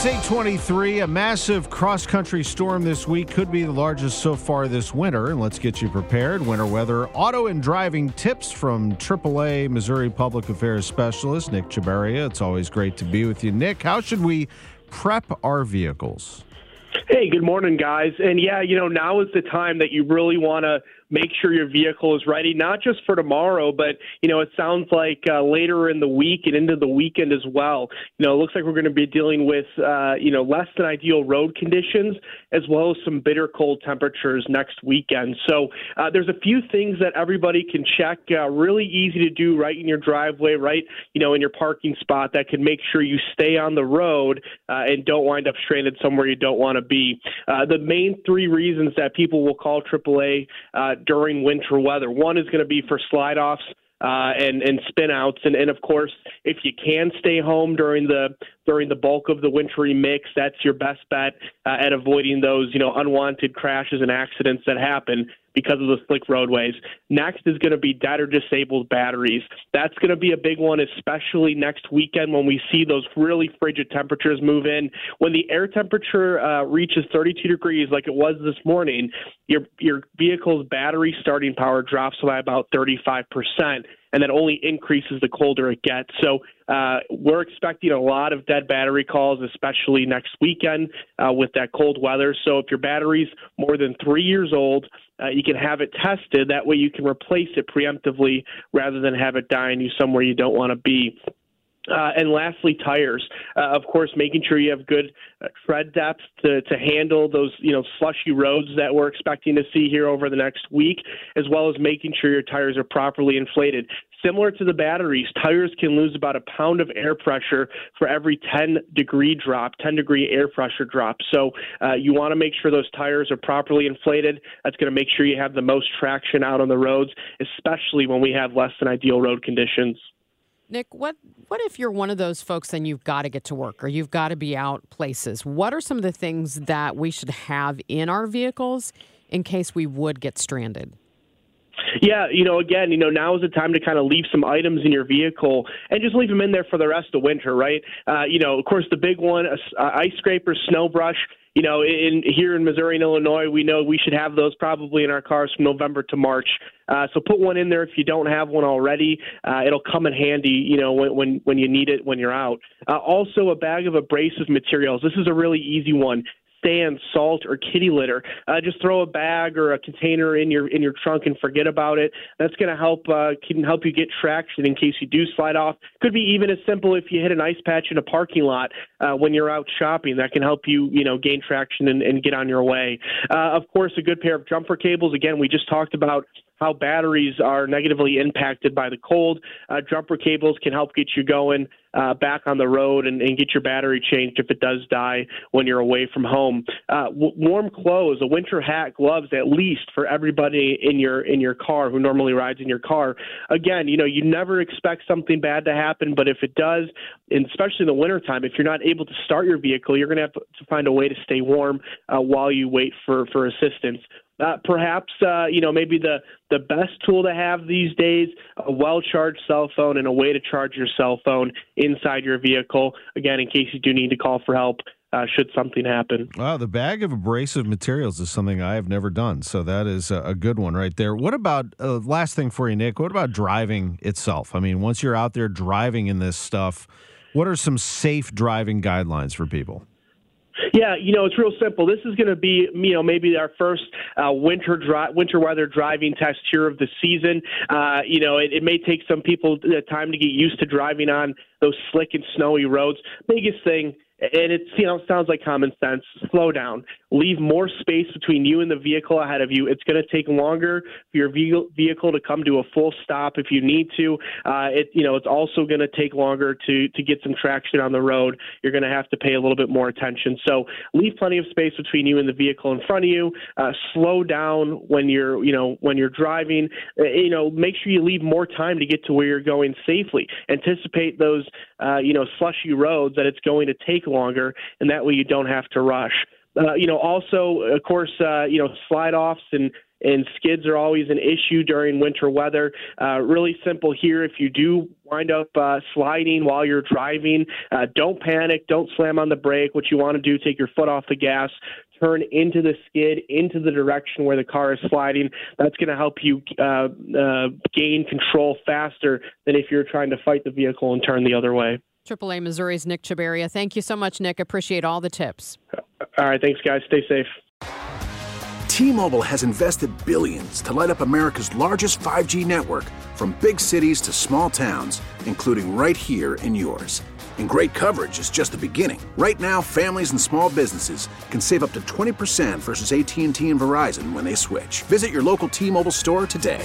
It's 823. A massive cross country storm this week could be the largest so far this winter. And let's get you prepared. Winter weather, auto and driving tips from AAA Missouri Public Affairs Specialist Nick Chabarria. It's always great to be with you. Nick, how should we prep our vehicles? Hey, good morning, guys. And yeah, you know, now is the time that you really want to make sure your vehicle is ready, not just for tomorrow, but you know, it sounds like uh, later in the week and into the weekend as well. You know, it looks like we're going to be dealing with uh, you know less than ideal road conditions as well as some bitter cold temperatures next weekend. So uh, there's a few things that everybody can check. Uh, really easy to do right in your driveway, right you know in your parking spot that can make sure you stay on the road uh, and don't wind up stranded somewhere you don't want to be. Uh, the main three reasons that people will call AAA during winter weather. One is going to be for slide offs. Uh, and and spin outs and, and of course if you can stay home during the during the bulk of the wintry mix that's your best bet uh, at avoiding those you know unwanted crashes and accidents that happen because of the slick roadways. Next is going to be dead or disabled batteries. That's going to be a big one, especially next weekend when we see those really frigid temperatures move in. When the air temperature uh, reaches 32 degrees, like it was this morning, your your vehicle's battery starting power drops by about 35 percent and that only increases the colder it gets. So uh, we're expecting a lot of dead battery calls, especially next weekend uh, with that cold weather. So if your battery's more than three years old, uh, you can have it tested. That way you can replace it preemptively rather than have it die on you somewhere you don't want to be. Uh, and lastly, tires. Uh, of course, making sure you have good uh, tread depth to, to handle those, you know, slushy roads that we're expecting to see here over the next week, as well as making sure your tires are properly inflated. Similar to the batteries, tires can lose about a pound of air pressure for every 10 degree drop, 10 degree air pressure drop. So uh, you want to make sure those tires are properly inflated. That's going to make sure you have the most traction out on the roads, especially when we have less than ideal road conditions. Nick, what what if you're one of those folks and you've got to get to work or you've got to be out places? What are some of the things that we should have in our vehicles in case we would get stranded? Yeah, you know, again, you know, now is the time to kind of leave some items in your vehicle and just leave them in there for the rest of winter, right? Uh, you know, of course, the big one, uh, ice scraper, snow brush you know, in here in Missouri and Illinois, we know we should have those probably in our cars from November to March. Uh, so put one in there if you don't have one already. Uh, it'll come in handy, you know, when when, when you need it when you're out. Uh, also, a bag of abrasive materials. This is a really easy one sand, salt, or kitty litter. Uh, just throw a bag or a container in your in your trunk and forget about it. That's going to help uh, can help you get traction in case you do slide off. Could be even as simple if you hit an ice patch in a parking lot uh, when you're out shopping. That can help you you know gain traction and, and get on your way. Uh, of course, a good pair of jumper cables. Again, we just talked about how batteries are negatively impacted by the cold. Uh, jumper cables can help get you going uh, back on the road and, and, get your battery changed if it does die when you're away from home. Uh, w- warm clothes, a winter hat, gloves, at least for everybody in your in your car who normally rides in your car. Again, you know you never expect something bad to happen, but if it does, and especially in the wintertime, if you're not able to start your vehicle, you're going to have to find a way to stay warm uh, while you wait for for assistance. Uh, perhaps uh, you know maybe the the best tool to have these days a well charged cell phone and a way to charge your cell phone inside your vehicle again in case you do need to call for help uh, should something happen. Wow, the bag of abrasive materials is something I have never done, so that is a, good one right there. What about uh, last thing for you, Nick? What about driving itself? I mean, once you're out there driving in this stuff, What are some safe driving guidelines for people? Yeah, you know, it's real simple. This is going to be, you know, maybe our first uh, winter dri- winter weather driving test here of the season. Uh, you know, it, it may take some people uh, time to get used to driving on those slick and snowy roads. Biggest thing and it's you know sounds like common sense. Slow down. Leave more space between you and the vehicle ahead of you. It's going to take longer for your vehicle to come to a full stop if you need to. Uh, it you know it's also going to take longer to to get some traction on the road. You're going to have to pay a little bit more attention. So leave plenty of space between you and the vehicle in front of you. Uh, slow down when you're you know when you're driving. Uh, you know make sure you leave more time to get to where you're going safely. Anticipate those uh, you know slushy roads that it's going to take longer, and that way you don't have to rush. Uh, you know, also, of course, uh, you know, slide offs and and skids are always an issue during winter weather. Uh, really simple here. If you do wind up uh, sliding while you're driving, uh, don't panic. Don't slam on the brake. What you want to do, take your foot off the gas, turn into the skid, into the direction where the car is sliding. That's going to help you uh, uh, gain control faster than if you're trying to fight the vehicle and turn the other way. AAA Missouri's Nick Chabarria. Thank you so much, Nick. Appreciate all the tips. All right. Thanks, guys. Stay safe. T Mobile has invested billions to light up America's largest 5G network from big cities to small towns, including right here in yours. And great coverage is just the beginning. Right now, families and small businesses can save up to 20% versus AT&T and Verizon when they switch. Visit your local T-Mobile store today.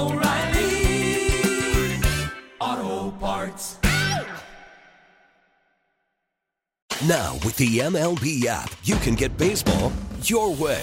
O'Reilly Auto Parts. Now, with the MLB app, you can get baseball your way.